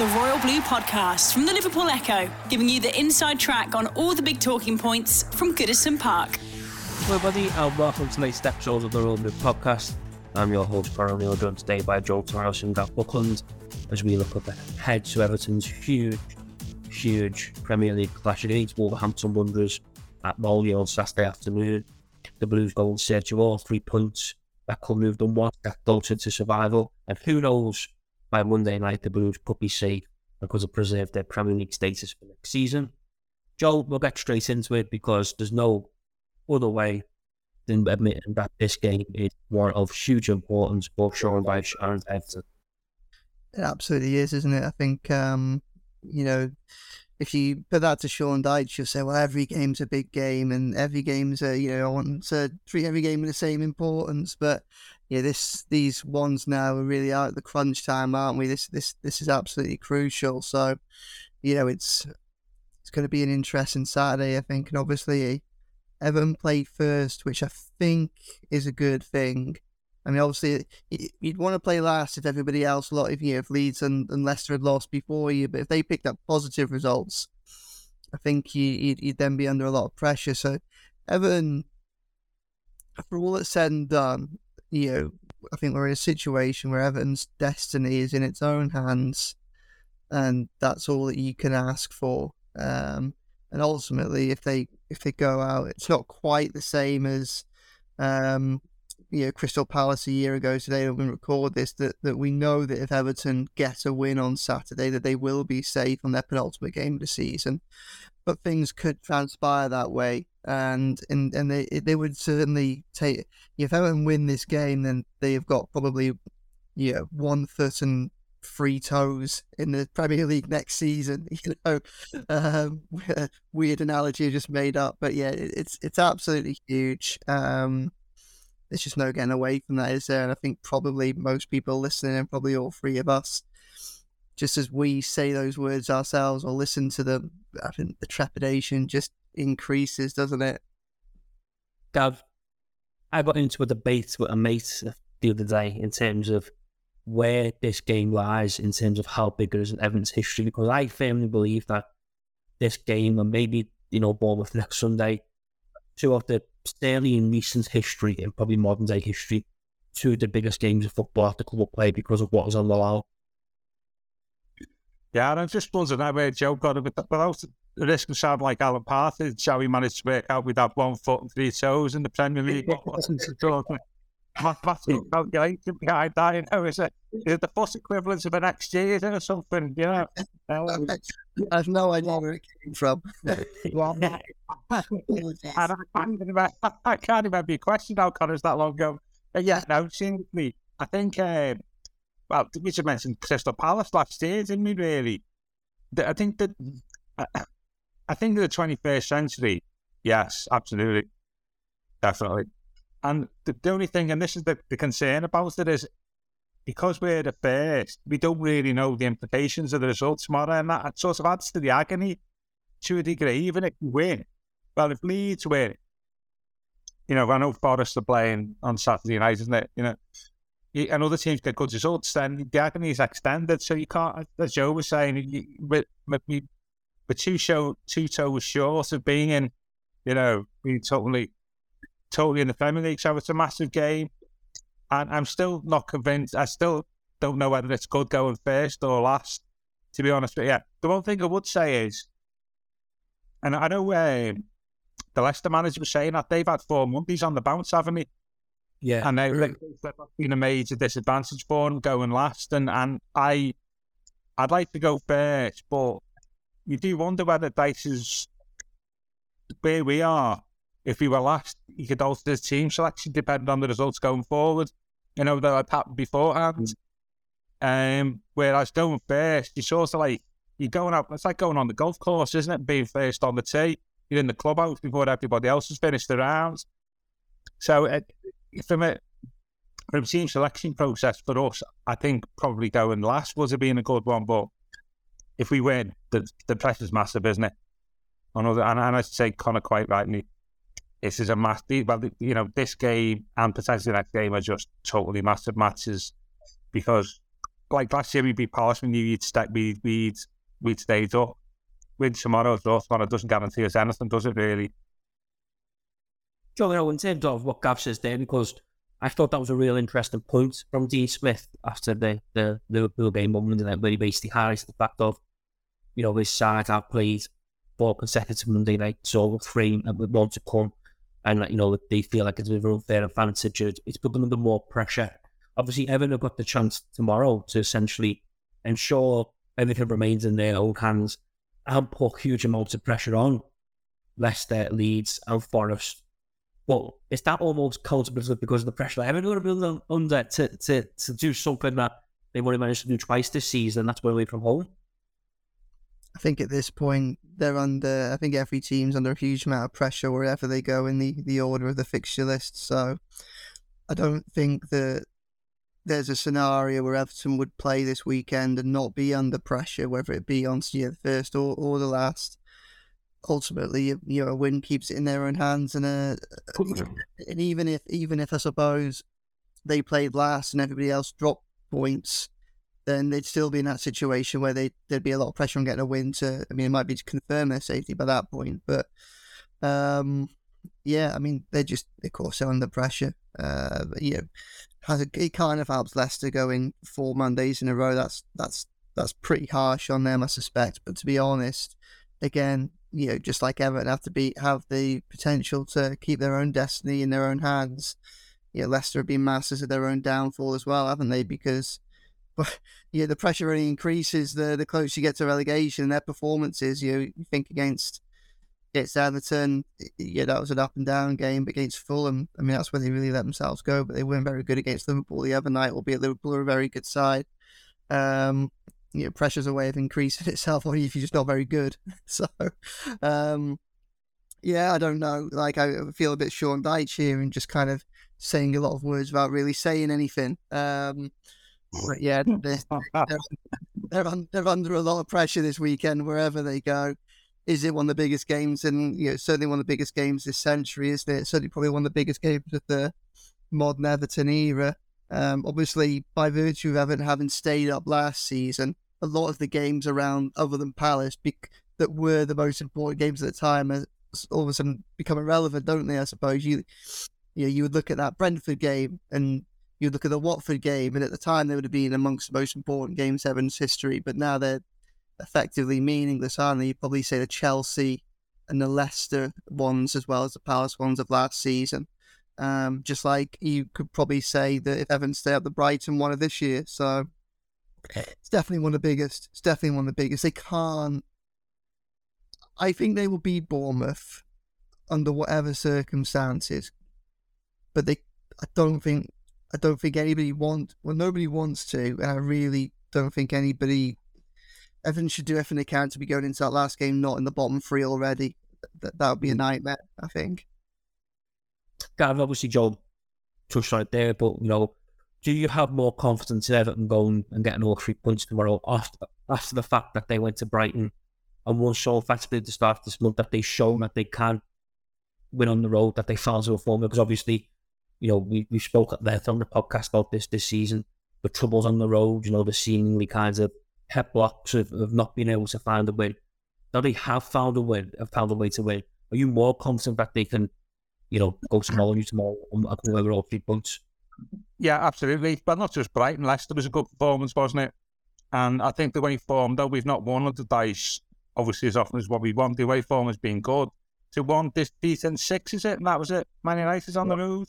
The Royal Blue Podcast from the Liverpool Echo, giving you the inside track on all the big talking points from Goodison Park. Hello, everybody, and welcome to tonight's episode of the Royal Blue Podcast. I'm your host, Connor O'Neill, joined today by Joe Thomas and Gav Buckland as we look ahead to Everton's huge, huge Premier League clash against Wolverhampton Wanderers at Molly on Saturday afternoon. The Blues go in search of all three points that could move them one step closer to survival, and who knows, by Monday night the Blues could be safe could have preserved their Premier League status for next season. Joe, we'll get straight into it because there's no other way than admitting that this game is one of huge importance, both Sean Dyche and Everton. It absolutely is, isn't it? I think, um, you know, if you put that to Sean Dyche, you'll say, well, every game's a big game and every game's a, you know, I want to treat every game with the same importance. But yeah, this these ones now are really out at the crunch time, aren't we? This this this is absolutely crucial. So, you know, it's it's going to be an interesting Saturday, I think, and obviously eh, Everton played first, which I think is a good thing. I mean, obviously, you'd want to play last if everybody else, a lot if you if Leeds and, and Leicester had lost before you, but if they picked up positive results, I think you, would you'd then be under a lot of pressure. So, Everton, for all that's said and done, you know, I think we're in a situation where Everton's destiny is in its own hands, and that's all that you can ask for. Um, and ultimately, if they if they go out, it's not quite the same as um, you know Crystal Palace a year ago today when we record this. That that we know that if Everton get a win on Saturday, that they will be safe on their penultimate game of the season. But things could transpire that way, and and and they they would certainly take if Everton win this game, then they have got probably yeah one foot and free toes in the Premier League next season. You know, um, weird analogy I just made up, but yeah, it's it's absolutely huge. Um, there's just no getting away from that, is there? And I think probably most people listening, and probably all three of us, just as we say those words ourselves or listen to them, I think the trepidation just increases, doesn't it? Gav, I got into a debate with a mate the other day in terms of where this game lies in terms of how big it is in Everton's history because I firmly believe that this game and maybe, you know, Bournemouth next Sunday, two of the certainly in recent history and probably modern day history, two of the biggest games of football at the club play because of what was on the line. Yeah, and I'm just wondering where Joe got it without the risk of sounding like Alan Partridge, how he managed to work out with that one foot and three toes in the Premier League. mathematic calculation behind that, you know, is it the first equivalent of an XG, is it, or something, you know? I have no idea where it came from. I, can't remember, I can't remember your question now, Connor's that long ago. But yeah, no, seriously, I think, uh, well, we should mention Crystal Palace last year, didn't we, really? I think that, I think in the 21st century, yes, absolutely, definitely. And the, the only thing, and this is the, the concern about it, is because we're the first, we don't really know the implications of the results tomorrow, and that sort of adds to the agony to a degree. Even if we win, well, if Leeds win, you know, I know Forest are playing on Saturday night, isn't it? You know, and other teams get good results, then the agony is extended. So you can't, as Joe was saying, we're, we're, two show two toes short of being, in, you know, being totally totally in the Premier League. So it's a massive game. And I'm still not convinced. I still don't know whether it's good going first or last, to be honest. But yeah, the one thing I would say is, and I know uh, the Leicester manager was saying that they've had four Mondays on the bounce, haven't they? Yeah. And they, have been a major disadvantage for them going last. And, and I, I'd like to go first, but you do wonder whether Dyche is where we are if he were last, he could alter his team selection depending on the results going forward. You know, that had happened beforehand. Um, whereas going first, you sort of like, you're going out. It's like going on the golf course, isn't it? Being first on the tee. You're in the clubhouse before everybody else has finished their rounds. So, from a from team selection process for us, I think probably going last was have being a good one. But if we win, the the pressure's massive, isn't it? On and, and I say Connor quite rightly, this is a massive. Well, you know, this game and potentially the next game are just totally massive matches because, like last year, we beat Palace. We knew you'd stack, we'd we'd we'd stayed up. Win tomorrow, draw tomorrow doesn't guarantee us anything, does it? Really? You know, in terms of what Gav says there, because I thought that was a real interesting point from Dean Smith after the, the Liverpool game on Monday night, where he basically highlights the fact of, you know, his side have played four consecutive Monday nights, so three and with one to come, and you know they feel like it's a bit of an unfair advantage. It's putting them under more pressure. Obviously, Everton have got the chance tomorrow to essentially ensure everything remains in their own hands and put huge amounts of pressure on Leicester, Leeds, and Forest but is that almost counterproductive because of the pressure that everyone will be under to, to, to do something that they've only managed to do twice this season? That's away from home. I think at this point they're under. I think every team's under a huge amount of pressure wherever they go in the, the order of the fixture list. So I don't think that there's a scenario where Everton would play this weekend and not be under pressure, whether it be on you know, the first or, or the last ultimately, you know, a win keeps it in their own hands, and uh, and even if even if I suppose they played last and everybody else dropped points, then they'd still be in that situation where they there'd be a lot of pressure on getting a win. To I mean, it might be to confirm their safety by that point, but um, yeah, I mean, they're just of course they're under pressure. Uh, but, you know, has a, it kind of helps Leicester going four Mondays in a row. That's that's that's pretty harsh on them, I suspect. But to be honest, again, you know, just like Everton have to be have the potential to keep their own destiny in their own hands. You know, Leicester have been masters of their own downfall as well, haven't they? Because but yeah, the pressure only increases the the closer you get to relegation. Their performances, you, know, you think against against Everton, yeah, that was an up and down game. But against Fulham, I mean, that's where they really let themselves go. But they weren't very good against Liverpool the other night, albeit Liverpool are a very good side. Um, you know, pressure's a way of increasing itself, or if you're just not very good. So, um, yeah, I don't know. Like, I feel a bit Sean Dyche here and just kind of saying a lot of words without really saying anything. Um, but yeah, they're, they're, they're, un, they're under a lot of pressure this weekend, wherever they go. Is it one of the biggest games? And, you know, certainly one of the biggest games this century, isn't it? Certainly probably one of the biggest games of the modern Everton era. Um, obviously, by virtue of Everton having stayed up last season, a lot of the games around, other than Palace, that were the most important games at the time, all of a sudden become irrelevant, don't they? I suppose you, you know, you would look at that Brentford game and you'd look at the Watford game, and at the time they would have been amongst the most important games ever in history, but now they're effectively meaningless, aren't they? You probably say the Chelsea and the Leicester ones as well as the Palace ones of last season. Um, just like you could probably say that if Evans stay up, the Brighton one of this year. So it's definitely one of the biggest. It's definitely one of the biggest. They can't. I think they will beat Bournemouth under whatever circumstances, but they. I don't think. I don't think anybody want. Well, nobody wants to, and I really don't think anybody. Everyone should do everything they can to be going into that last game not in the bottom three already. That that would be a nightmare. I think. Gav, obviously, Joe touched on it there, but you know, do you have more confidence in Everton going and getting all three points tomorrow after after the fact that they went to Brighton and won so effectively at the start of this month that they've shown that they can win on the road, that they found a formula? Because obviously, you know, we we spoke at length on the podcast about this this season, the troubles on the road, you know, the seemingly kinds of head blocks of, of not being able to find a win. Now they have found a win, have found a way to win. Are you more confident that they can you know, go to Molineux tomorrow and come over all three points. Yeah, absolutely. But not just Brighton, Leicester was a good performance, wasn't it? And I think the way form, though we've not won on the dice, obviously as often as what we want, the way form has been good. To one this decent six, is it? And that was it. Man United's on the road.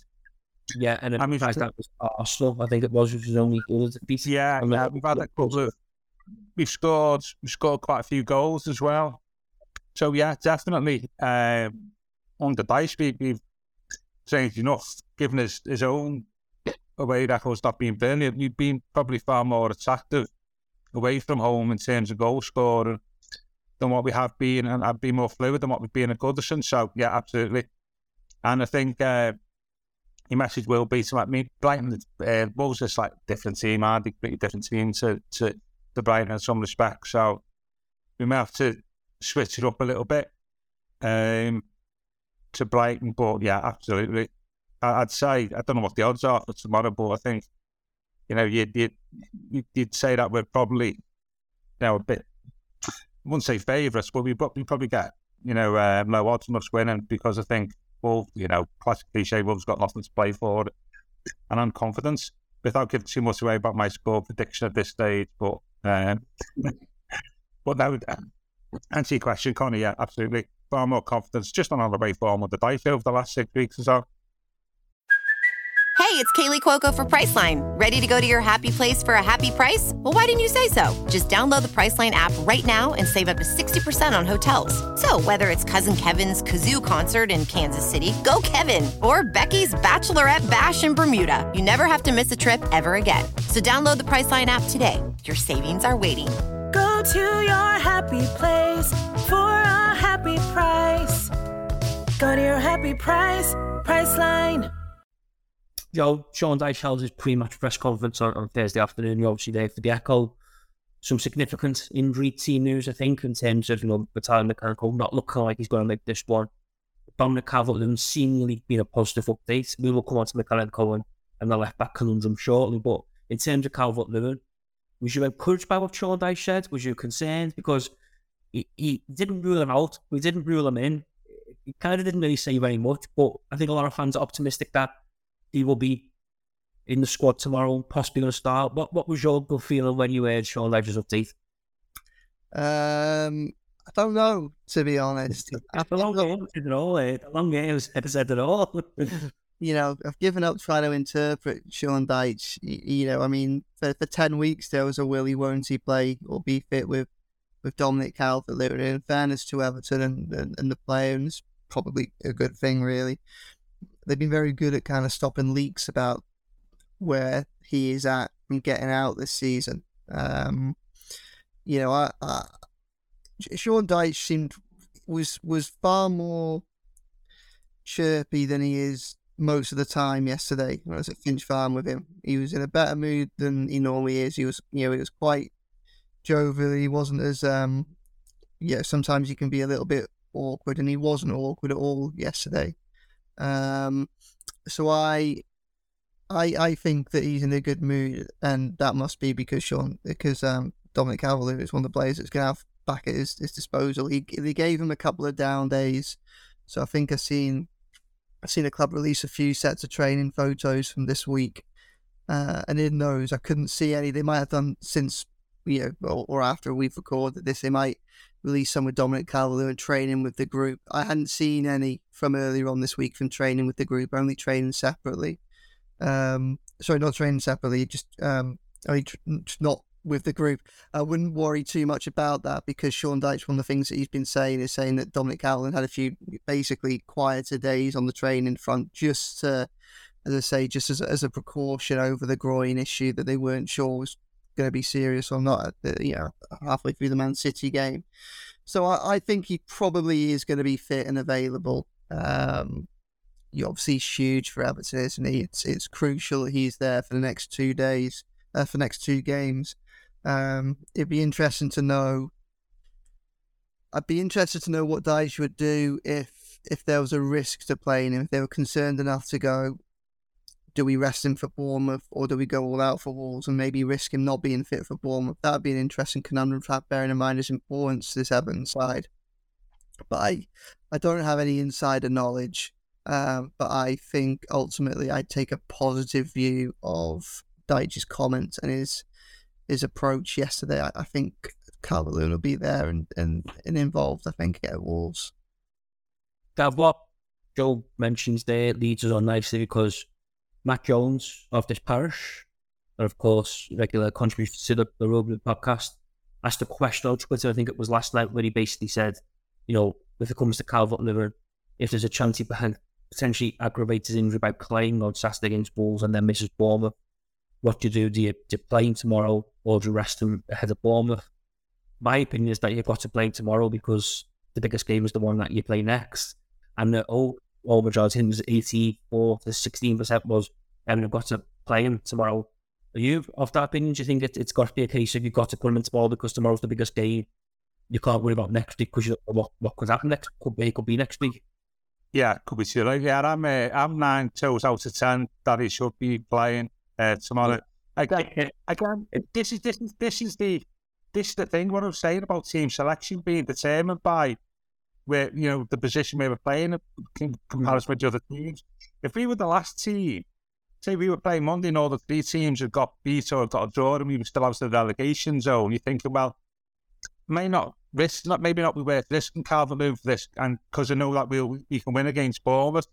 Yeah, and I mean, that was Arsenal, I think it was, which was only other defeat. Yeah, yeah, we've had a couple of we've scored we've scored quite a few goals as well. So yeah, definitely. Um, on the dice, we, we've strange enough, given his, his own away records not being brilliant, you've been probably far more attractive away from home in terms of goal scoring than what we have been and I'd be more fluid than what we've been at Goodison. So yeah, absolutely. And I think uh, your message will be to like me, Brighton, uh, Wolves just like different team, are they? Pretty different team to, to, to Brighton in some respects. So we may have to switch it up a little bit um, to Brighton. But yeah, absolutely. I'd say, I don't know what the odds are for tomorrow, but I think, you know, you'd, you'd, you'd say that we're probably, you know, a bit, I wouldn't say favourites, but we probably, probably get, you know, um, low odds on us winning because I think, well, you know, classic cliche, Wolves got nothing to play for and I'm confident without giving too much away about my score prediction at this stage. But, um, but that would answer your question, Connor. Yeah, absolutely. Far more confidence just on our way form the dice over the last six weeks or so. Hey, it's Kaley Cuoco for Priceline. Ready to go to your happy place for a happy price? Well, why didn't you say so? Just download the Priceline app right now and save up to 60% on hotels. So, whether it's Cousin Kevin's Kazoo concert in Kansas City, go Kevin, or Becky's Bachelorette Bash in Bermuda, you never have to miss a trip ever again. So, download the Priceline app today. Your savings are waiting. To your happy place for a happy price. Go to your happy price, Priceline. know, Sean Dyche held his pre-match press conference on, on Thursday afternoon. You're obviously there for the Echo. Some significant injury team news, I think, in terms of, you know, Vitaliy Mykolenko not looking like he's going to make this one. Dominic Calvert-Lewin seemingly been a positive update. We will come on to Mykolenko and, and the left-back conundrum shortly, but in terms of Calvert-Lewin, was you encouraged by what Sean Dyche said? Was you concerned? Because he, he didn't rule him out. We didn't rule him in. He kind of didn't really say very much, but I think a lot of fans are optimistic that he will be in the squad tomorrow, possibly going to start. What what was your good feeling when you heard Sean Dyche's update? Um, I don't know, to be honest. After a long game, it all. Eh? Long game, I said it all. You know, I've given up trying to interpret Sean Dyche. You know, I mean, for, for 10 weeks, there was a Willie won't he play or be fit with, with Dominic Calvert Lewin. In fairness to Everton and, and, and the player, and it's probably a good thing, really. They've been very good at kind of stopping leaks about where he is at and getting out this season. Um, you know, I, I, Sean Dyche seemed was was far more chirpy than he is most of the time yesterday when I was at Finch Farm with him. He was in a better mood than he normally is. He was, you know, he was quite jovial. He wasn't as, um, yeah, sometimes he can be a little bit awkward, and he wasn't awkward at all yesterday. Um, so I, I, I think that he's in a good mood, and that must be because Sean, because um, Dominic Calvert is one of the players that's going to have back at his, his disposal. He, he gave him a couple of down days, so I think I've seen I've seen a club release a few sets of training photos from this week, uh, and in those I couldn't see any. They might have done since you know, or, or after we've recorded this, they might release some with Dominic Calvert-Lewin training with the group. I hadn't seen any from earlier on this week from training with the group, only training separately. Um, sorry, not training separately, just um, mean, tr- not with the group. I wouldn't worry too much about that because Sean Dyche, one of the things that he's been saying is saying that Dominic Calvert had a few basically quieter days on the training front just to, as I say, just as, as a precaution over the groin issue that they weren't sure was going to be serious or not you know, halfway through the Man City game. So I, I think he probably is going to be fit and available. Um, he obviously he's huge for Everton, isn't he? It's, it's crucial that he's there for the next two days, uh, for the next two games. Um, it'd be interesting to know. I'd be interested to know what Dyche would do if if there was a risk to playing him. If they were concerned enough to go, do we rest him for Bournemouth or do we go all out for Wolves and maybe risk him not being fit for Bournemouth? That would be an interesting conundrum to have, bearing in mind his importance to this Everton side. But I, I don't have any insider knowledge. Um, but I think ultimately I'd take a positive view of Dyche's comments and his his approach yesterday. I, I think Calvert Lewin will be there and, and, and involved, I think, at Wolves. Gav, what Joe mentions there leads us on nicely because Matt Jones of this parish, and of course, regular contributor to the, the Road podcast, asked a question on Twitter, I think it was last night, where he basically said, you know, if it comes to Calvert Lewin, if there's a chance he potentially aggravates his injury by playing on Saturday against Wolves and then misses Bournemouth, what do you do? Do you, do you play him tomorrow or do you rest him ahead of Bournemouth? my opinion is that you've got to play him tomorrow because the biggest game is the one that you play next. And the all, all majority was 84 to 16% was, and you've got to play him tomorrow. Are you of that opinion? Do you think it, it's got to be a case of you've got to put him in tomorrow because tomorrow's the biggest game? You can't worry about next week because you what, what could happen next could be, could be next week. Yeah, could be too late. Yeah, I'm uh, I'm nine toes out of ten that he should be playing uh, tomorrow. Again, again, this is this is this is the this is the thing. What I'm saying about team selection being determined by where you know the position we were playing in comparison with the other teams. If we were the last team, say we were playing Monday and all the three teams had got beat or got a draw and we were still out of the relegation zone, you're thinking, well, may not risk, not maybe not be worth risking Calvert Lewin for this, and because I know that we'll we can win against Bournemouth.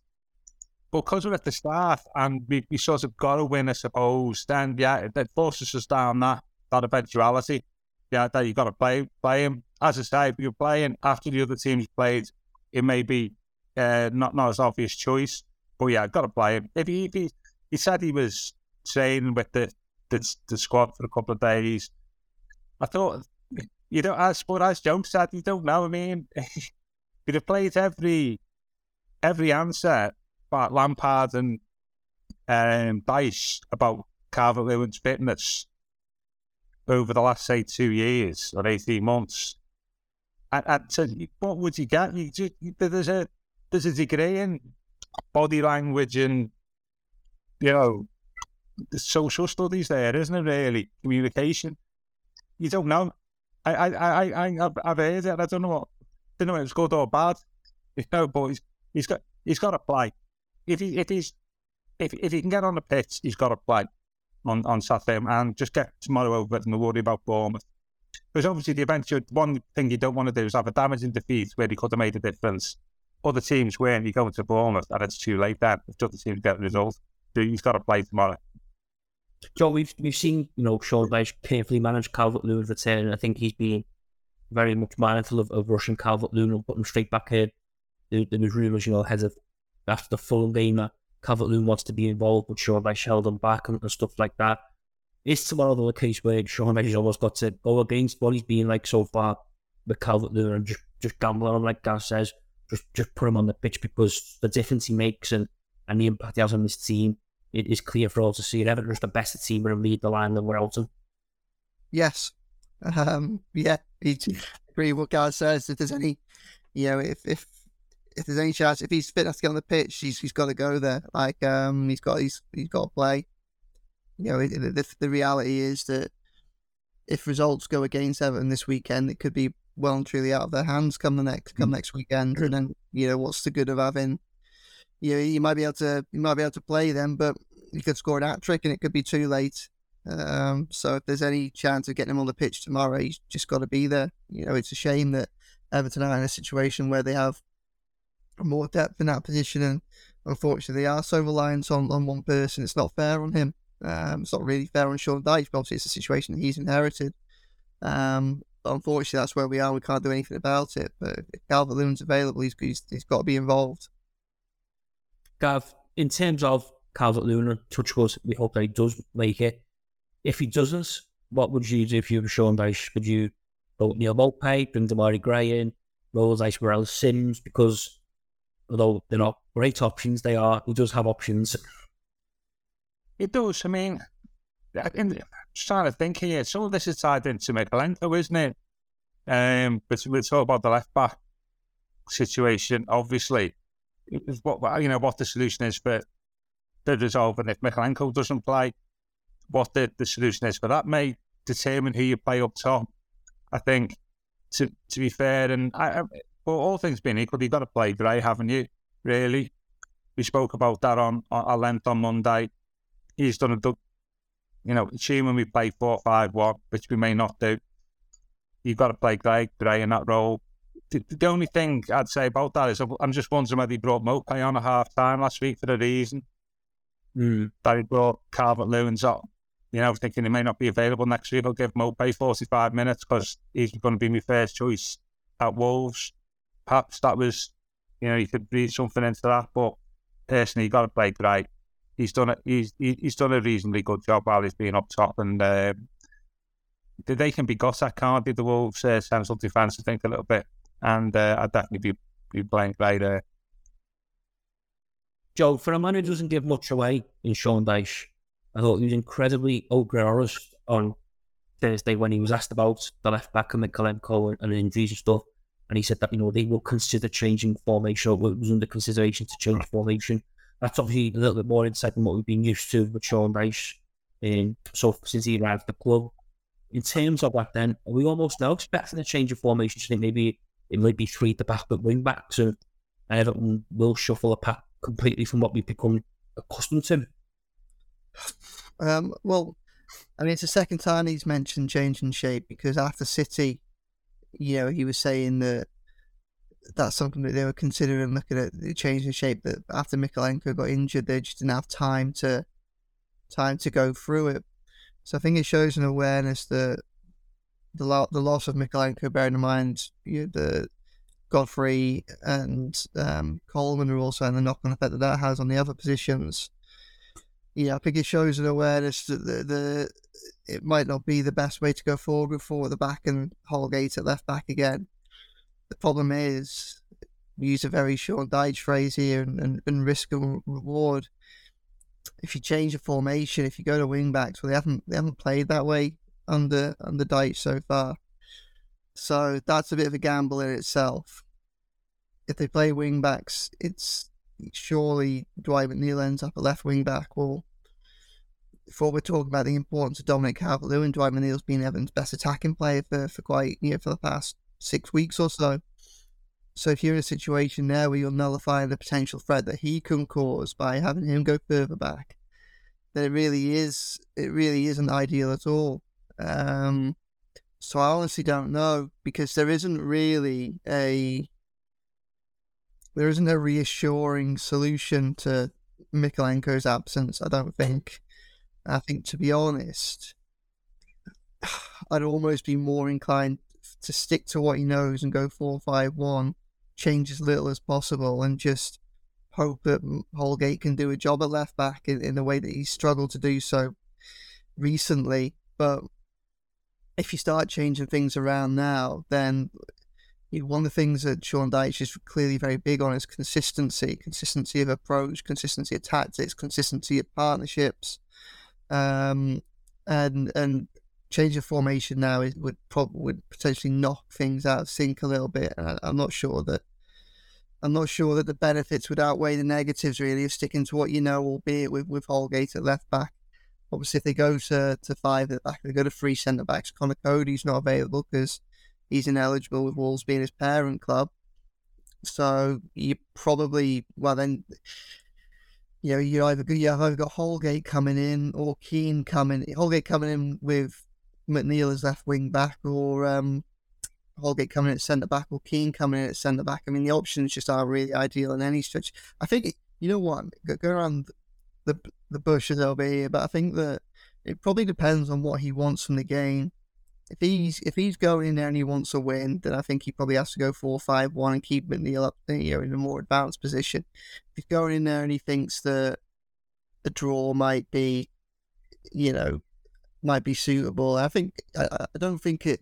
Because we're at the start and we, we sort of got to win, I suppose, then yeah, that forces us down that that eventuality. Yeah, that you got to play play him. As I say, if you're playing after the other teams played, it may be uh, not not as obvious choice. But yeah, got to play him. If he, if he he said he was training with the, the the squad for a couple of days, I thought you don't. As but as Joe said, you don't know. I mean, he'd have played every every answer About lampard and um, Dyche about Calvert Lewin's fitness over the last say two years or eighteen months. And, and so, what would you get? You, just, there's a there's a degree in body language and you know the social studies there, isn't it? Really, communication. You don't know. I I I I I've, I've heard it. I don't know what don't know if it's good or bad. You know, but he's he's got he's got to play. If he if he's if if he can get on the pitch, he's got to play on, on Saturday and just get tomorrow over it and worry about Bournemouth. Because obviously the eventual one thing you don't want to do is have a damaging defeat where he could have made a difference. Other teams where you go to Bournemouth and it's too late then if the other teams get a result. So he's got to play tomorrow. Joe, we've we've seen you know Sean Dyche carefully manage Calvert Lewin's return, I think he's been very much mindful of, of rushing Calvert Lewin and putting him straight back in. There, there was rumours, you know, ahead of after the full game that Calvert Lewin wants to be involved, but Sean Dyche held him back and, and stuff like that. Is tomorrow the case where Sean Dyche almost got to go against what he's been like so far with Calvert Lewin and just just gamble on him, like Gav says, just just put him on the pitch because the difference he makes and, and the impact he has on this team it is clear for all to see. Everton's the best team and lead the line than him. Yes. Um, yeah, he agree with what Gav says. If there's any, you know, if if if there's any chance, if he's fit enough to get on the pitch, he's he's got to go there. Like um, he's got he's he's got to play. You know, the, the, the reality is that if results go against Everton this weekend, it could be well and truly out of their hands come the next come next weekend. And then you know, what's the good of having you know, you might be able to you might be able to play them, but you could score that trick and it could be too late. Um, so if there's any chance of getting him on the pitch tomorrow, he's just got to be there. You know, it's a shame that Everton are in a situation where they have more depth in that position, and unfortunately, they are so reliant on, on one person. It's not fair on him. Um, it's not really fair on Sean Dyche, obviously, it's a situation that he's inherited. Um, unfortunately, that's where we are. We can't do anything about it. But if Calvert Lewin's available, he's, he's, he's got to be involved. Gav, in terms of Calvert Lewin, touch wood, we hope that he does make it. If he doesn't, what would you do if you were Sean Dyche? Would you vote Neal Maupay, bring Demarai Gray in, roll Dice Morel Sims? Because although they're not great options, they are, he does have options. It does. I mean, I'm trying to think here. Some of this is tied into Mykolenko, isn't it? Um, but we talk about the left back situation, obviously what you know what the solution is for the resolve, and if Mykolenko doesn't play, what the, the solution is for that may determine who you play up top. I think to to be fair, and I, Well, all things being equal, you've got to play Gray, haven't you? Really, we spoke about that on our length on Monday. He's done a you know, assuming we play four five one, which we may not do. You've got to play Gray, Gray in that role the, the, only thing I'd say about that is I'm just wondering whether he brought Maupay on a half time last week for a reason. Mm. That he brought Calvert Lewin's up, you know, thinking he may not be available next week. I'll give Maupay 45 minutes because he's going to be my first choice at Wolves. Perhaps that was, you know, you could read something into that. But personally, you got to play great. He's done it. He's he's done a reasonably good job while he's been up top, and uh, they can be Gosak, can't they? The Wolves' uh, central defence, I think, a little bit. And uh, I'd definitely be, be playing Gray there. Joe, for a man who doesn't give much away in Sean Dyche, I thought he was incredibly honest on Thursday when he was asked about the left back of and, and injuries and stuff. And he said that, you know, they will consider changing formation, or it was under consideration to change formation. That's obviously a little bit more insight than what we've been used to with Sean Dyche. Um, so since he arrived at the club, in terms of that, then are we almost now expecting a change of formation? Do you think maybe it might be three at the back, but wing backs, and Everton will shuffle a pack completely from what we've become accustomed to? Um, well, I mean, it's the second time he's mentioned changing shape because after City, you know, he was saying that that's something that they were considering looking at changing shape. That after Mykolenko got injured, they just didn't have time to time to go through it. So I think it shows an awareness that the lo- the loss of Mykolenko, bearing in mind you know, the Godfrey and um, Coleman are also and the knock-on effect that that has on the other positions. Yeah, I think it shows an awareness that the, the it might not be the best way to go forward with at the back and Holgate at left back again. The problem is, we use a very short Dyche phrase here and, and, and risk and reward if you change the formation, if you go to wing backs, well, they haven't they haven't played that way under under Dyche so far. So that's a bit of a gamble in itself. If they play wing backs, it's surely Dwight McNeil ends up a left wing back. Well, before we talk about the importance of Dominic Calvert-Lewin, Dwight McNeil's been Everton's best attacking player for, for quite you know for the past six weeks or so. So if you're in a situation there where you're nullifying the potential threat that he can cause by having him go further back, then it really is it really isn't ideal at all. Um, so I honestly don't know because there isn't really a there isn't a reassuring solution to Mykolenko's absence. I don't think. I think to be honest, I'd almost be more inclined to stick to what he knows and go four five one change as little as possible and just hope that Holgate can do a job at left back in, in the way that he's struggled to do so recently. But if you start changing things around now, then you know, one of the things that Sean Dyche is clearly very big on is consistency, consistency of approach, consistency of tactics, consistency of partnerships, um, and and change of formation now is, would probably would potentially knock things out of sync a little bit. And I'm not sure that I'm not sure that the benefits would outweigh the negatives really of sticking to what you know, albeit with with Holgate at left back. Obviously, if they go to, to five at back, they go to three centre backs. Conor Coady's not available because he's ineligible with Wolves being his parent club. So you probably well then you know you either you have either got Holgate coming in or Keane coming Holgate coming in with McNeil as left wing back or um, Holgate coming in at centre back or Keane coming in at centre back. I mean, the options just are really ideal in any stretch. I think, you know what, go around the the bushes over here, but I think that it probably depends on what he wants from the game. If he's if he's going in there and he wants a win, then I think he probably has to go four five one and keep McNeil up there in a more advanced position. If he's going in there and he thinks that a draw might be, you know, might be suitable. I think I, I don't think it.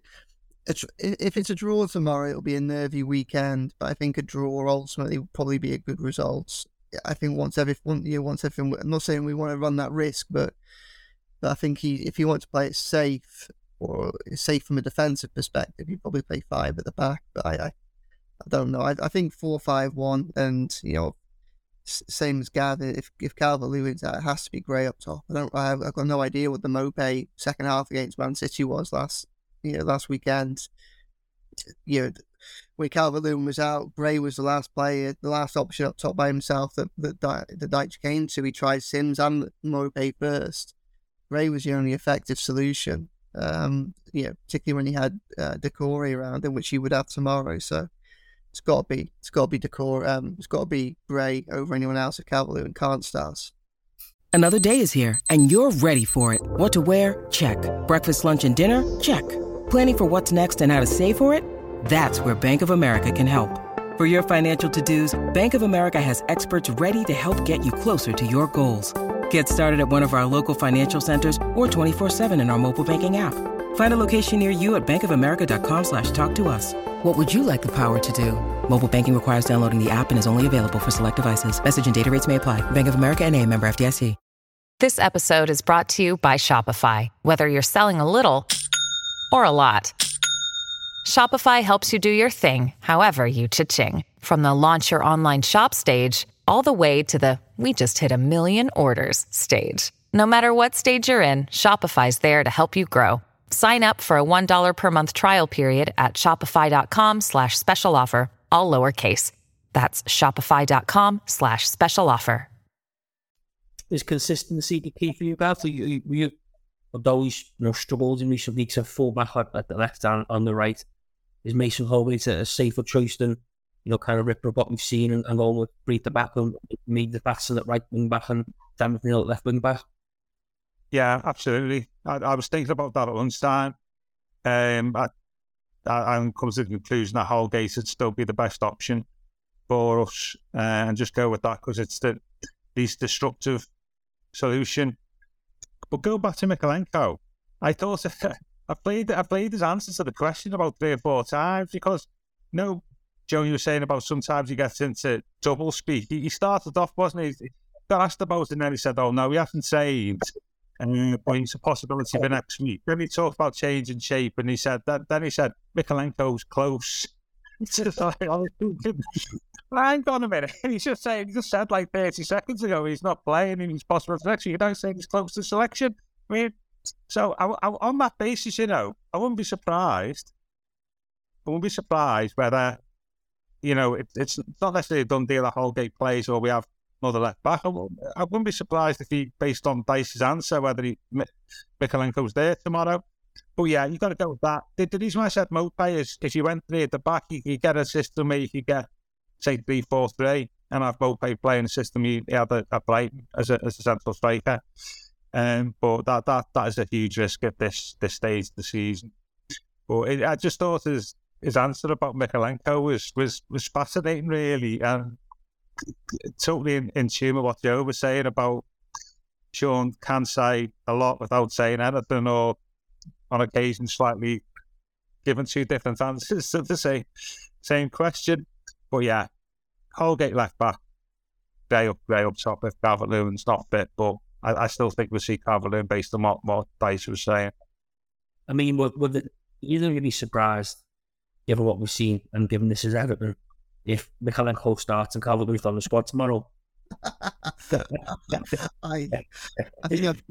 If it's a draw tomorrow, it'll be a nervy weekend. But I think a draw ultimately will probably be a good result. I think once every you know, once everything. I'm not saying we want to run that risk, but, but I think he if he wants to play it safe or eh, safe from a defensive perspective, he'd probably play five at the back. But I I, I don't know. I, I think four five one, and you know same as Gav. Eh, if if Calvert Lewin's out, it has to be Gray up top. I don't. I have, I've got no idea what the Maupay second half against Man City was last you know last weekend. You know, when Calvert Lewin was out, Gray was the last player, the last option up top by himself that that the Dyche came to. He tried Simms and Maupay first. Gray was the only effective solution. Um, you know, particularly when he had uh, Doucouré around him, which he would have tomorrow. So it's got to be. It's got to be Decor. Um, it's got to be Gray over anyone else at Calvert and can't stars. Another day is here, and you're ready for it. What to wear? Check. Breakfast, lunch, and dinner? Check. Planning for what's next and how to save for it? That's where Bank of America can help. For your financial to-dos, Bank of America has experts ready to help get you closer to your goals. Get started at one of our local financial centers or 24-7 in our mobile banking app. Find a location near you at bankofamerica.com slash talk to us. What would you like the power to do? Mobile banking requires downloading the app and is only available for select devices. Message and data rates may apply. Bank of America and a member FDIC. This episode is brought to you by Shopify. Whether you're selling a little or a lot, Shopify helps you do your thing, however you cha-ching. From the launch your online shop stage, all the way to the we just hit a million orders stage. No matter what stage you're in, Shopify's there to help you grow. Sign up for a $1 per month trial period at shopify.com slash special offer, all lowercase. That's shopify.com slash special offer. Is consistency the key for you, Gav? You, you, you, although he's you know, struggled in recent weeks at full back at, at the left and on the right, is Mason Holgate a, a safer choice than, you know, kind of ripping up what we've seen and, and going with Breed the back and made the Patterson at right wing back and Neal at left wing back? Yeah, absolutely. I, I was thinking about that at lunchtime. Um, I, I'm coming to the conclusion that Holgate would still be the best option for us, uh, and just go with that because it's the least destructive solution. But go back to Mykolenko. I thought I played I played his answers to the question about three or four times because know, Joe, you were saying about sometimes he gets into double speak. He, started off, wasn't he? He got asked about it and then he said, Oh no, we haven't saved. Uh, but it's a possibility for next week. Then he talked about changing shape and he said that then he said Mykolenko's close. Oh, hang on a minute. He's just saying, he just said like 30 seconds ago he's not playing and he's possible for next week. You don't say he's close to selection. I mean, so I, I, on that basis, you know, I wouldn't be surprised. I wouldn't be surprised whether, you know, it, it's not necessarily a done deal that Holgate plays or we have another left back. I, I wouldn't be surprised if he, based on Dyche's answer, whether he Mi- Mykolenko's there tomorrow. But yeah, you've got to go with that. The, the reason I said Mope is if you went three at the back, you could get a system where you could get, say, three, four, three, and have Mope playing a system he had at Brighton as a, as a central striker. Um, but that, that that is a huge risk at this this stage of the season. But it, I just thought his his answer about Mykolenko was was was fascinating, really, and totally in, in tune with what Joe was saying about Sean can say a lot without saying anything, or on occasion slightly giving two different answers to the same same question. But yeah, Holgate left back, Gray up, Gray up top if Calvert Lewin's not fit, but I, I still think we'll see Calvert Lewin based on what, what Dyche was saying. I mean, would, would it, you're going to be surprised, given what we've seen and given this is Everton, if Mykolenko starts and Calvert Lewin's on the squad tomorrow. I, I think I've,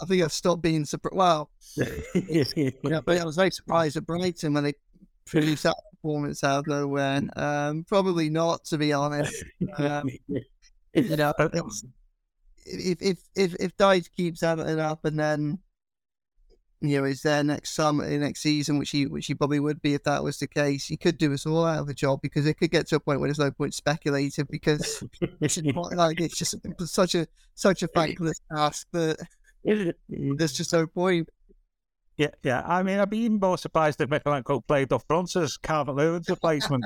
I think I've stopped being surprised. Well, yeah, but I was very surprised at Brighton when they produced that performance out of nowhere. Um, probably not, to be honest. Um, you know, if if if if Dyche keeps Everton up and then you know is there next summer, eh, next season, which he which he probably would be if that was the case, he could do us all out of a job because it could get to a point where there's no point speculating because it's not like it's just such a such a thankless task that mm. there's just no point. Yeah, yeah. I mean, I'd be even more surprised if Mykolenko played front as Calvert Lewin's replacement.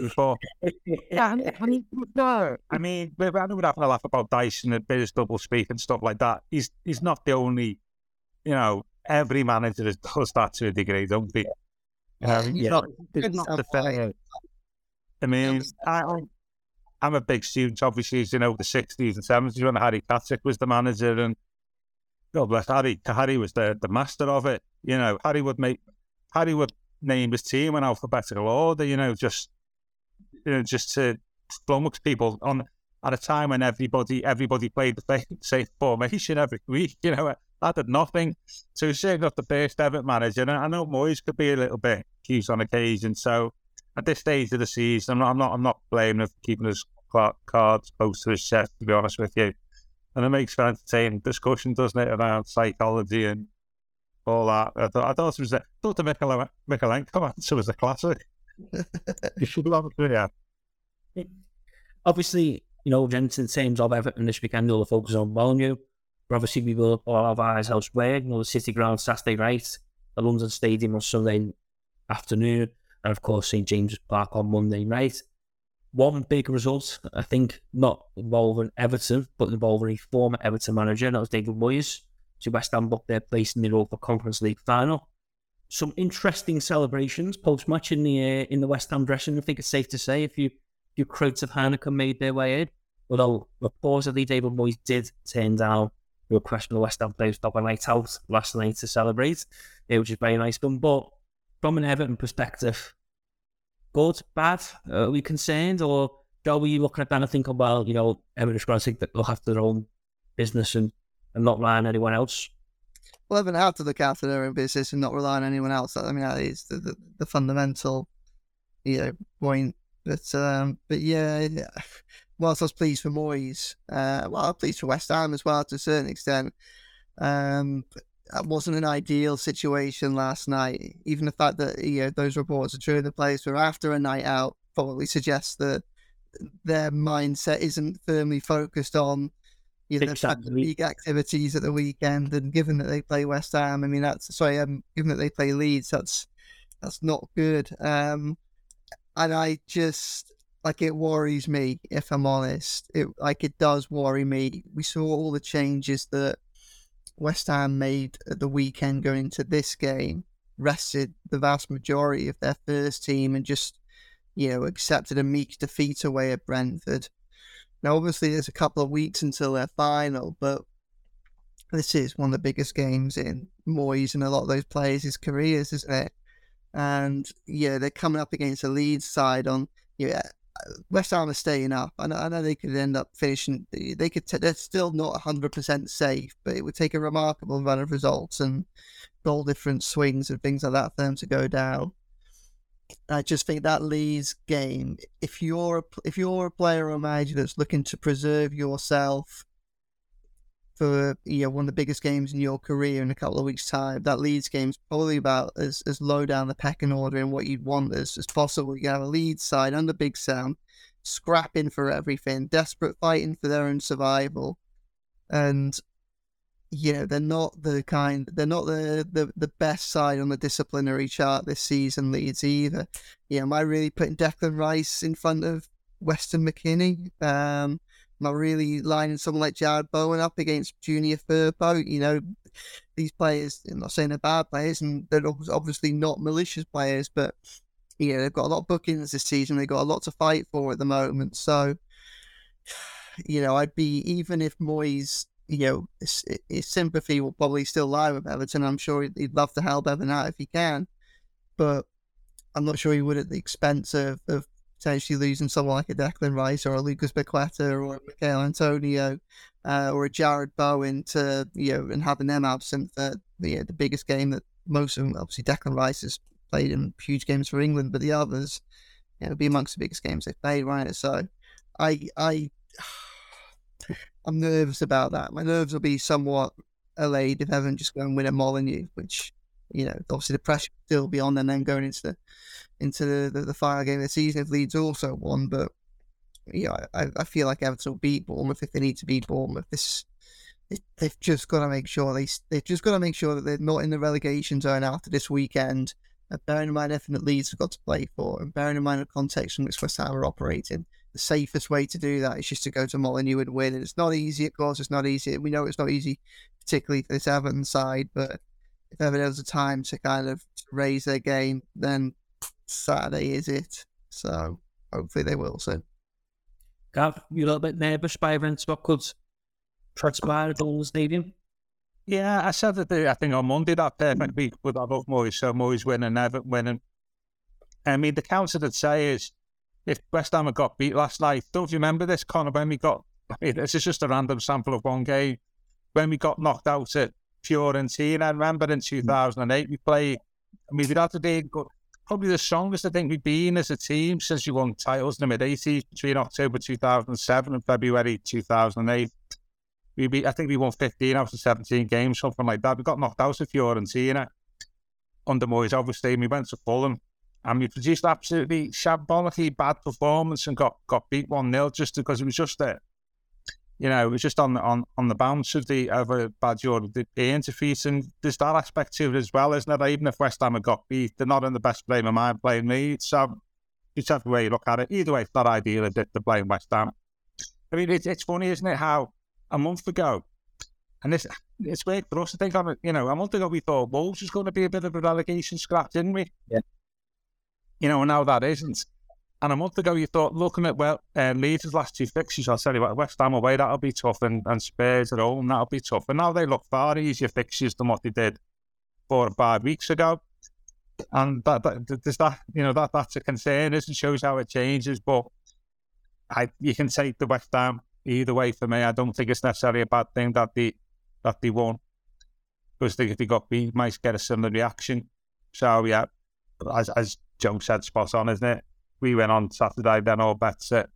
before. Yeah, I mean, no. I mean, I know we're having a laugh about Dyson and of double speak and stuff like that. He's he's not the only, you know, every manager does that to a degree, don't they? Um, yeah, not- it's couldn't the fair. I mean, I, I'm- a big student, obviously, as you know, the 60s and 70s when Harry Catterick was the manager and God bless Harry. Harry was the, the master of it. You know, Harry would make Harry would name his team in alphabetical order. You know, just you know, just to flummox people on at a time when everybody everybody played the same formation every week. You know, I did nothing. So he's certainly not the first ever manager. And I know Moyes could be a little bit accused on occasion. So at this stage of the season, I'm not I'm not I'm not blaming him for keeping his cards close to his chest. To be honest with you and it makes for entertaining discussion, doesn't it, around psychology and all that. I thought, I thought it was a, I thought the Mikole- Mykolenko answer was a classic. you should love it, yeah. Obviously, you know, Jensen teams of Everton this weekend will focus on Molineux. Obviously, we will all have eyes elsewhere. You know, the City Ground Saturday night, the London Stadium on Sunday afternoon, and of course, St James's Park on Monday night. One big result, I think, not involving Everton, but involving a former Everton manager, that was David Moyes. So West Ham booked their place in the Europa Conference League final. some interesting celebrations post match in the uh, in the West Ham dressing. I think it's safe to say if you few crates of Heineken made their way in. Although reportedly David Moyes did turn down the request from the West Ham players to have a night out last night to celebrate, which is very nice done. But from an Everton perspective, good, bad? Are we concerned? Or are we looking at that and thinking, well, you know, Everton's going to think that they'll have their own business and, and not rely on anyone else? Well, Everton have to look after their own business and not rely on anyone else. I mean, that is the, the, the fundamental you know, point but um, but yeah, whilst I was pleased for Moyes, uh, well, I was pleased for West Ham as well to a certain extent. Um, that wasn't an ideal situation last night. Even the fact that you know, those reports are true, the players were after a night out probably suggests that their mindset isn't firmly focused on you know, exactly. the league activities at the weekend. And given that they play West Ham, I mean, that's sorry, um, given that they play Leeds, that's that's not good. Um, and I just like it worries me if I'm honest. It like it does worry me. We saw all the changes that West Ham made at the weekend going into this game, rested the vast majority of their first team, and just you know accepted a meek defeat away at Brentford. Now, obviously, there's a couple of weeks until their final, but this is one of the biggest games in Moyes and a lot of those players' careers, isn't it? and yeah, they're coming up against a Leeds side on yeah. West Ham are staying up. I know, I know they could end up finishing. They could. T- they're still not hundred percent safe, but it would take a remarkable run of results and goal difference swings and things like that for them to go down. I just think that Leeds game. If you're a, if you're a player or manager that's looking to preserve yourself for you know one of the biggest games in your career in a couple of weeks' time. That Leeds game's probably about as, as low down the pecking order in what you'd want as, as possible. You have a Leeds side under Big Sam, scrapping for everything, desperate fighting for their own survival, and you know they're not the kind they're not the, the the best side on the disciplinary chart this season Leeds either. You know, am I really putting Declan Rice in front of Weston McKennie? Um, I really lining someone like Jarrod Bowen up against Junior Firpo? You know, these players, I'm not saying they're bad players, and they're obviously not malicious players, but, you know, they've got a lot of bookings this season. They've got a lot to fight for at the moment. So, you know, I'd be, even if Moyes, you know, his, his sympathy will probably still lie with Everton. I'm sure he'd love to help Everton out if he can, but I'm not sure he would at the expense of, of potentially losing someone like a Declan Rice or a Lucas Paqueta or a Michail Antonio uh, or a Jarrod Bowen to, you know, and having them absent for know, the biggest game that most of them, obviously Declan Rice has played in huge games for England, but the others, you know, be amongst the biggest games they've played, right? So I, I, I'm nervous about that. My nerves will be somewhat allayed if Everton just go and win at Molineux, which, you know, obviously the pressure will still be on them then going into the into the, the, the final game of the season if Leeds also won. But yeah, I, I feel like Everton will beat Bournemouth if they need to beat Bournemouth. This they've just got to make sure they they've just got to make sure that they're not in the relegation zone after this weekend. And bearing in mind everything that Leeds have got to play for, and bearing in mind the context in which West Ham are operating, the safest way to do that is just to go to Molineux and win. And it's not easy, of course, it's not easy. We know it's not easy, particularly for this Everton side. But if ever there's a time to kind of raise their game, then Saturday is it. So hopefully they will soon. Gav, you a little bit nervous by events what could transpire at the Stadium? Yeah, I said that I think on Monday that uh, perfect week with our both Moyes, so Moyes winning, Everton winning. I mean, the counter to say is if West Ham had got beat last night, don't you remember this, Connor, when we got, I mean, this is just a random sample of one game, when we got knocked out at Fiorentina, I remember in 2008, we played, I mean, we'd had to be good probably the strongest I think we've been as a team since we won titles in the mid 80s between October 2007 and February 2008. We beat, I think we won 15 out of 17 games, something like that. We got knocked out of Fiorentina under Moyes, obviously, and we went to Fulham and we produced absolutely shabolically bad performance and got, got beat 1 0 just because it was just a, you know, it was just on the on, on the bounce of the of a bad year of the defeat, and there's that aspect to it as well, isn't it? Even if West Ham have got beat, they're not in the best frame of mind playing me. So whichever way you look at it, either way, it's not ideal they're playing West Ham. I mean, it's it's funny, isn't it? How a month ago, and this it's worked for us. I think, you know, a month ago we thought Wolves was going to be a bit of a relegation scrap, didn't we? Yeah. You know, and now that isn't. And a month ago you thought, looking at well, um, Leeds' last two fixtures, I'll tell you what, West Ham away that'll be tough, and, and Spurs at home that'll be tough. And now they look far easier fixtures than what they did four or five weeks ago. And that, that does that, you know, that that's a concern. It shows how it changes, but I you can take the West Ham either way for me. I don't think it's necessarily a bad thing that they that they won. Because if they got beat, might get a similar reaction. So yeah, as as Joe said, spot on, isn't it? We went on Saturday, then all bets it,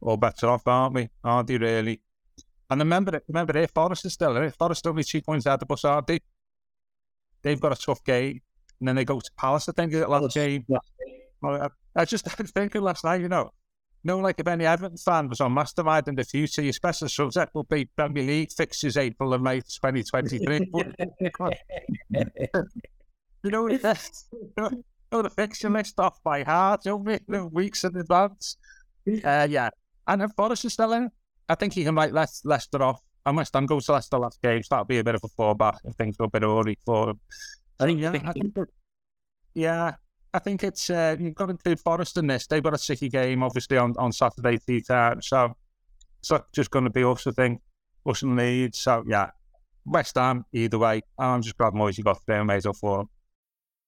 all bets are off, aren't we? Aren't they really? And remember, remember, if Forest is still there. Forest only two points out of us, aren't they? They've got a tough game, and then they go to Palace. I think last game. I, oh, I just thinking last night, you know, no, like if any Everton fan was on Mastermind in the future, your special subject will be Premier League fixtures April and May 2023. you know, you know the fixture list off by heart, you know, weeks in advance. Uh, yeah. And if Forest is still in, I think he can write Les- Leicester off. And West Ham goes to Leicester last game, so that'll be a bit of a fallback if things go a bit early for him. I think, yeah, I think yeah, I think it's uh, you've got to include Forest in this. They've got a city game, obviously, on, on Saturday tea time. So it's not just going to be us, I think, us and Leeds. So, yeah, West Ham, either way. I'm just glad Moisey got three made up for them.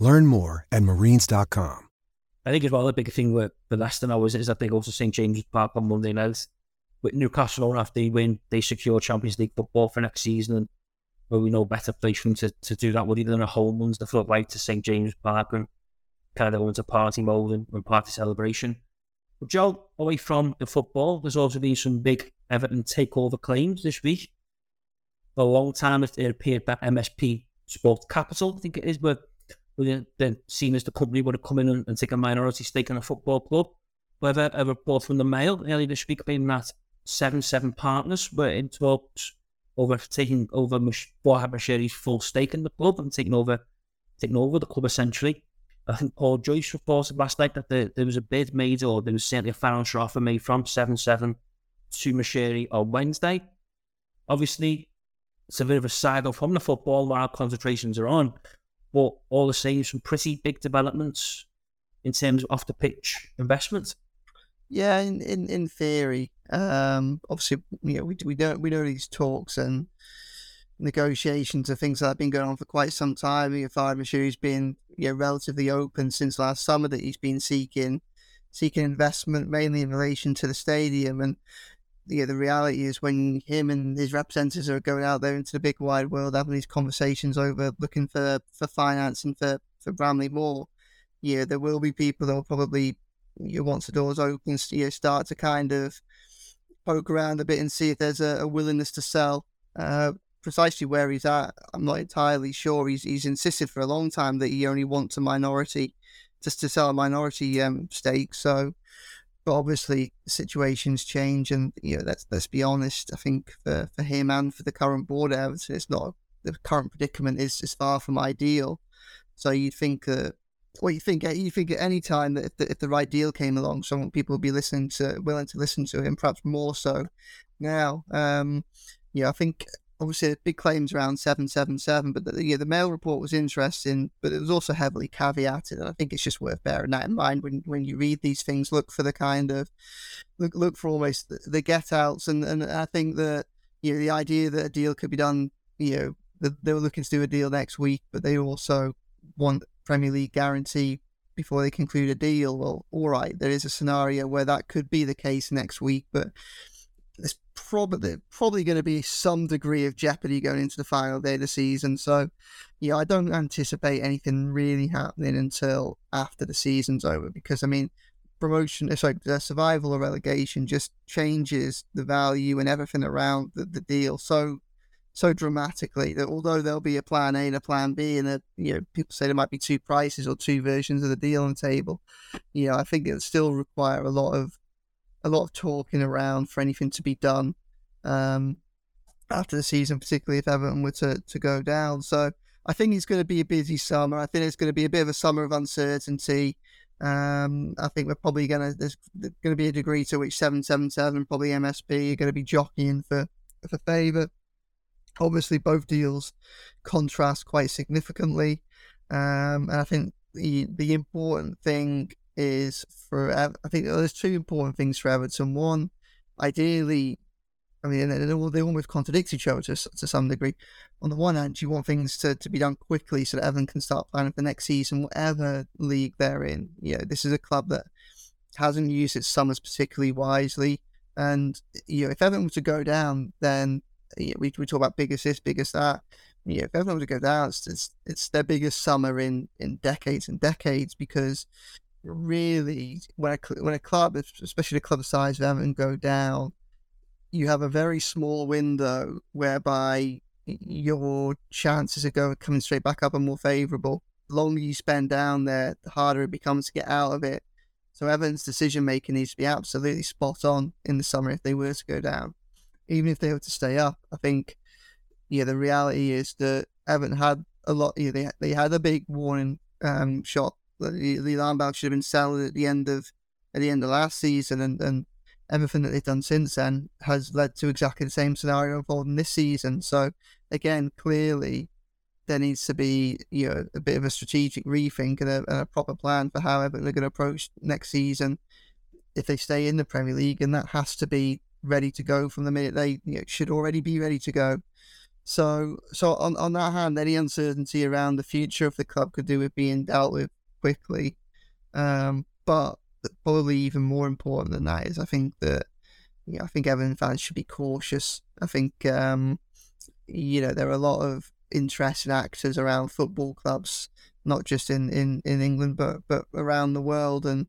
Learn more at marines.com. I think as well the big thing with the Leicester I was is that they also St James's Park on Monday night. With Newcastle, after they win, they secure Champions League football for next season. And well, we know better place for them to, to do that with either than a home ones the flood right to St James's Park and kind of go into party mode and, and party celebration. But Joe, away from the football, there's also been some big Everton takeover claims this week. For a long time, it appeared that MSP Sport Capital, I think it is, were then seen as the company would have come in and, and take a minority stake in a football club. However, a report from the Mail earlier this week claimed that seven seven partners were in talks over taking over Farhad Moshiri's full stake in the club and taking over taking over the club essentially. I think Paul Joyce reported last night that there, there was a bid made or there was certainly a financial offer made from 7-7 to Moshiri on Wednesday. Obviously, it's a bit of a side off from the football our concentrations are on but all the same, some pretty big developments in terms of off the pitch investment. Yeah, in in, in theory, um, obviously, you know, we we don't we know these talks and negotiations and things that have been going on for quite some time. You know, Farhad Moshiri's been you know relatively open since last summer that he's been seeking seeking investment mainly in relation to the stadium and yeah, the reality is when him and his representatives are going out there into the big wide world having these conversations over looking for for financing for for Bramley-Moore, yeah, there will be people that will probably you once the doors open, you know, start to kind of poke around a bit and see if there's a, a willingness to sell. Uh, precisely where he's at, I'm not entirely sure. He's he's insisted for a long time that he only wants a minority, just to sell a minority um, stake. So but obviously situations change, and you know let's let's be honest. I think for, for him and for the current board, Everton, it's not the current predicament is is far from ideal. So you'd think that. Well, you think you think at any time that if the, if the right deal came along, some people would be listening to willing to listen to him, perhaps more so now. Um, yeah, I think obviously big claims around 777 but the, yeah, the mail report was interesting but it was also heavily caveated and i think it's just worth bearing that in mind when, when you read these things look for the kind of look look for almost the, the get outs and, and i think that you know the idea that a deal could be done you know they were looking to do a deal next week, but they also want Premier League guarantee before they conclude a deal. Well, all right, there is a scenario where that could be the case next week, but there's probably probably going to be some degree of jeopardy going into the final day of the season. So, yeah, I don't anticipate anything really happening until after the season's over because I mean, promotion, uh, sorry, survival or relegation just changes the value and everything around the, the deal so so dramatically that although there'll be a plan A and a plan B, and a, you know people say there might be two prices or two versions of the deal on the table, you know I think it'll still require a lot of a lot of talking around for anything to be done um, after the season, particularly if Everton were to, to go down. So I think it's going to be a busy summer. I think it's going to be a bit of a summer of uncertainty. Um, I think we're probably going to there's going to be a degree to which seven seven seven probably MSP are going to be jockeying for for favour. Obviously, both deals contrast quite significantly, um, and I think the the important thing is for I think there's two important things for Everton. One, ideally, I mean, they, almost contradict each other to, to some degree. On the one hand, you want things to, to be done quickly so that Everton can start planning for the next season, whatever league they're in. Yeah, this is a club that hasn't used its summers particularly wisely. And you know, if Everton were to go down, then you know, we we talk about biggest this, biggest that. Yeah, if Everton were to go down, it's, it's, it's their biggest summer in in decades and decades because really when a when a club, especially a club size of Everton, go down, you have a very small window whereby your chances of going coming straight back up are more favourable. The longer you spend down there, the harder it becomes to get out of it. So Everton's decision making needs to be absolutely spot on in the summer if they were to go down. Even if they were to stay up, I think yeah, the reality is that Everton had a lot. Yeah, they they had a big warning um, shot the, the alarm bell should have been sounded at the end of at the end of last season, and, and everything that they've done since then has led to exactly the same scenario unfolding this season. So again, clearly there needs to be you know a bit of a strategic rethink and a, and a proper plan for how are going to approach next season if they stay in the Premier League, and that has to be ready to go from the minute they you know, should already be ready to go. So, so on, on that hand, any uncertainty around the future of the club could do with being dealt with quickly. Um, but probably even more important than that is I think that I think Everton fans should be cautious. I think um, you know there are a lot of interested actors around football clubs, not just in, in, in England but but around the world, and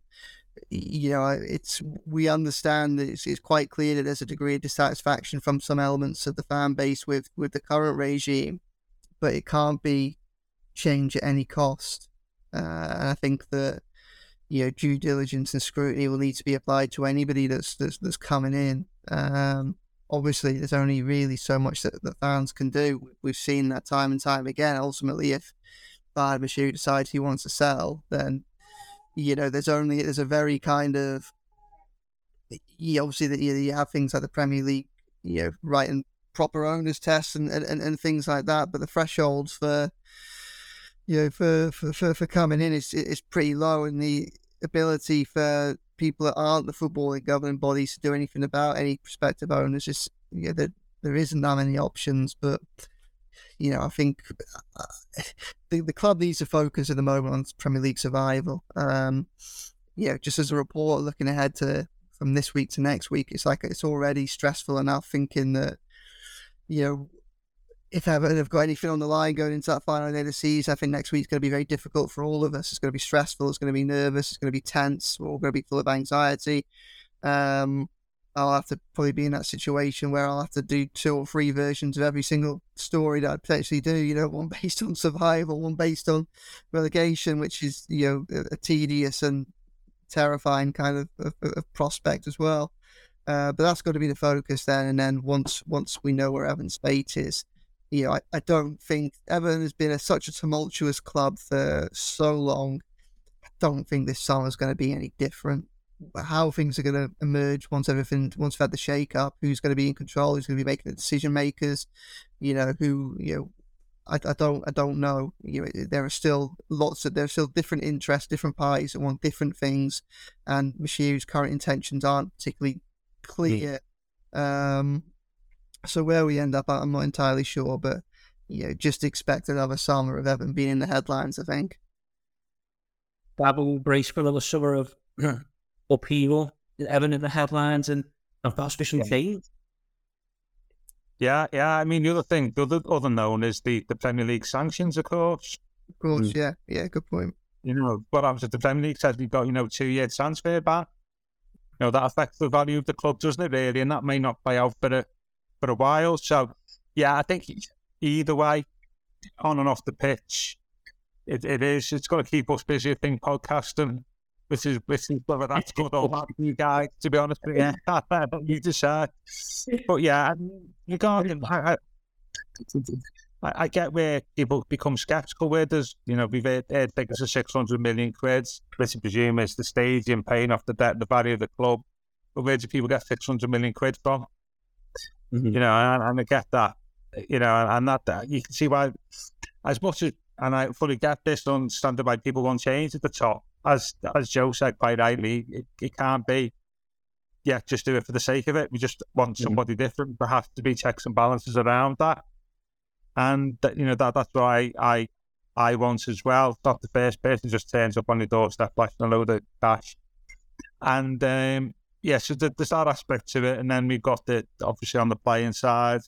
you know it's we understand that it's, it's quite clear that there's a degree of dissatisfaction from some elements of the fan base with with the current regime, but it can't be change at any cost. Uh, and I think that you know due diligence and scrutiny will need to be applied to anybody that's that's, that's coming in. Um, obviously, there's only really so much that, that fans can do. We've seen that time and time again. Ultimately, if Moshiri decides he wants to sell, then you know there's only there's a very kind of you obviously that you, have things like the Premier League, you know, writing proper owners tests and, and, and things like that, but the thresholds for you know, for, for, for, for coming in it's, is pretty low, and the ability for people that aren't the footballing governing bodies to do anything about any prospective owners is you know, there, there isn't that many options. But you know, I think uh, the the club needs to focus at the moment on Premier League survival. Um, yeah, just as a report looking ahead to from this week to next week, it's like it's already stressful enough thinking that you know if Everton have got anything on the line going into that final day of the season, I think next week's going to be very difficult for all of us. It's going to be stressful. It's going to be nervous. It's going to be tense. We're all going to be full of anxiety. Um, I'll have to probably be in that situation where I'll have to do two or three versions of every single story that I potentially do. You know, one based on survival, one based on relegation, which is you know a, a tedious and terrifying kind of, of, of prospect as well. Uh, but that's got to be the focus then. And then once once we know where Evan's fate is, you know, I, I don't think Everton has been a, such a tumultuous club for so long. I don't think this summer is going to be any different. How things are going to emerge once everything, once we've had the shake up, who's going to be in control, who's going to be making the decision makers, you know, who, you know, I, I don't I don't know. You know, there are still lots of there are still different interests, different parties that want different things, and Moshiri's current intentions aren't particularly clear. Mm. Um, so where we end up, at, I'm not entirely sure, but you know, just expect another summer of Evan being in the headlines. I think. Babel brace for another summer of upheaval. Evan in the headlines and and possibly some change. Yeah, yeah. I mean, the other thing, the other, other known is the, the Premier League sanctions, of course. Of course, mm. yeah, yeah. Good point. You know, what happens if the Premier League says we've got, you know, two year transfer ban? You know, that affects the value of the club, doesn't it, really? And that may not play out for a, for a while. So, yeah, I think either way, on and off the pitch, it, it is. It's going to keep us busy, I think, podcasting which is which is whether that's good or bad for you guys. To be honest with you, yeah. you decide. But yeah, regarding, I, I, I get where people become sceptical Where There's, you know, we've heard, heard figures of six hundred million quid. Let's presume it's the stadium paying off the debt, the value of the club. But where do people get six hundred million quid from? Mm-hmm. You know, and, and I get that. You know, and that, that you can see why, as much as and I fully get this, understand why people want change at the top as as Joe said quite rightly, it, it can't be. Yeah, just do it for the sake of it. We just want mm-hmm. somebody mm-hmm. different. There has to be checks and balances around that, and that, you know that that's why I I want as well. Not the first person just turns up on the doorstep flashing a load of cash, and um, yeah, so there's that aspect to it, and then we've got the obviously on the playing side.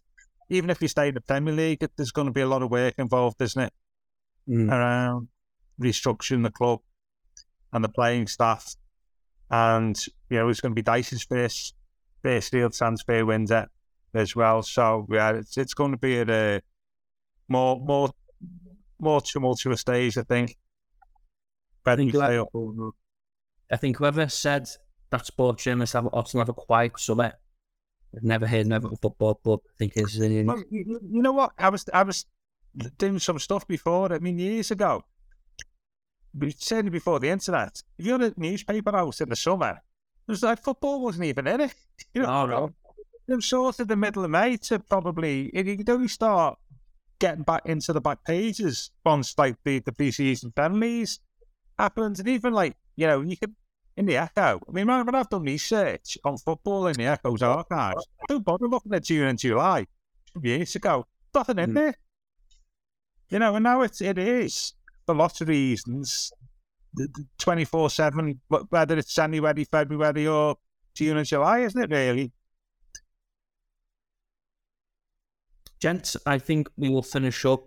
Even if you stay in the Premier League, there's going to be a lot of work involved, isn't it? Mm. Around restructuring the club and the playing staff. And, you know, it's going to be Dyche's first, first field transfer window as well. So, yeah, it's, it's going to be at a more, more, more tumultuous days, I think. I think, whoever, I think whoever said that sports journalists have often have a quiet summer, I've never heard of a football club. I think is an. Well, you, you know what? I was I was doing some stuff before. I mean, years ago, certainly before the internet, if you had a newspaper house in the summer, it was like football wasn't even in it. You know, oh, no. Sort of the middle of May to probably, you could only start getting back into the back pages once like the, the pre-season friendlies happened. And even like, you know, you could, in the Echo, I mean, when I've done research on football in the Echo's archives, I don't bother looking at June and July years ago. Nothing in mm. there. You know, and now it's, it is for lots of reasons, 24 7, whether it's January, February, or June or July, isn't it, really? Gents, I think we will finish up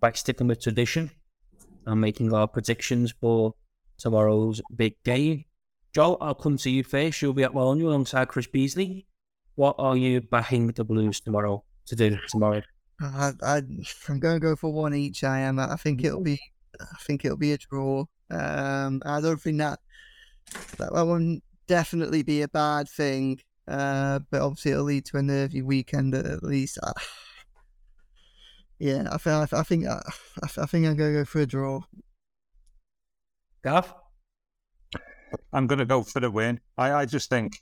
by sticking with tradition and making our predictions for tomorrow's big game. Joe, I'll come to you first. You'll be at Wolverhampton alongside Chris Beesley. What are you backing the Blues tomorrow to do tomorrow? I, I, am going to go for one each. I am. I think it'll be. I think it'll be a draw. Um, I don't think that that won't definitely be a bad thing. Uh, but obviously it'll lead to a nervy weekend at least. Uh, yeah, I think. I, think. I, I think I'm going to go for a draw. Gav, I'm going to go for the win. I, I just think.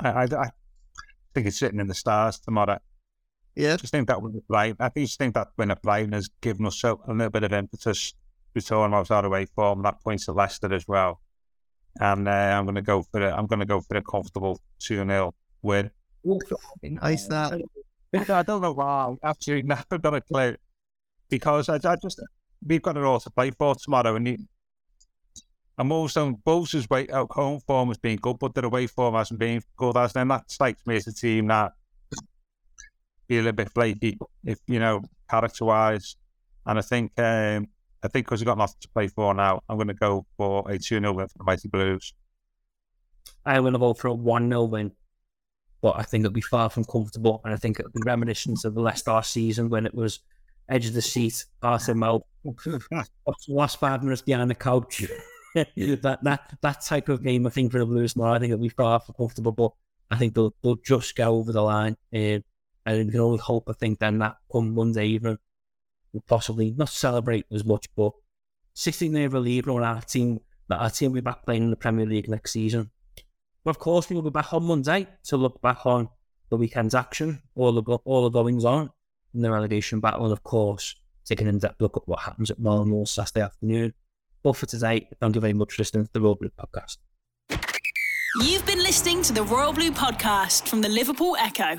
I, I, I think it's sitting in the stars tomorrow. Yeah. I just think that was right. I just think that when Brighton has given us a, a little bit of impetus to talking about that away form, that points at Leicester as well. And uh, I'm going to go for it. I'm going to go for a comfortable 2 0 win. Nice that. I don't know why. Absolutely never got a clue. Because I, I just, we've got it all to play for tomorrow. And, you, and also, Bols's way out home form has been good, but their away form hasn't been good. As then that strikes me as a team that be a little bit flaky, if you know, character wise. And I think um, I think because we've got nothing to play for now, I'm going to go for a 2 0 win for the Mighty Blues. I'm going to vote for a 1 0 win, but I think it'll be far from comfortable. And I think it'll be reminiscent of the last Leicester season when it was edge of the seat, Arsenal Mel, last five minutes behind the couch. that that that type of game, I think for the Blues, now I think it'll be far from comfortable, but I think they'll they'll just go over the line. Uh, and we can only hope, I think, then that come Monday evening, we'll possibly not celebrate as much, but 16 year reliever on our team, that our team will be back playing in the Premier League next season. But of course, we will be back on Monday to look back on the weekend's action, all the, all the goings on in the relegation battle, and of course, taking an in depth look at what happens at Molineux Saturday afternoon. But for today, thank you very much for listening to the Royal Blue podcast. You've been listening to the Royal Blue podcast from the Liverpool Echo.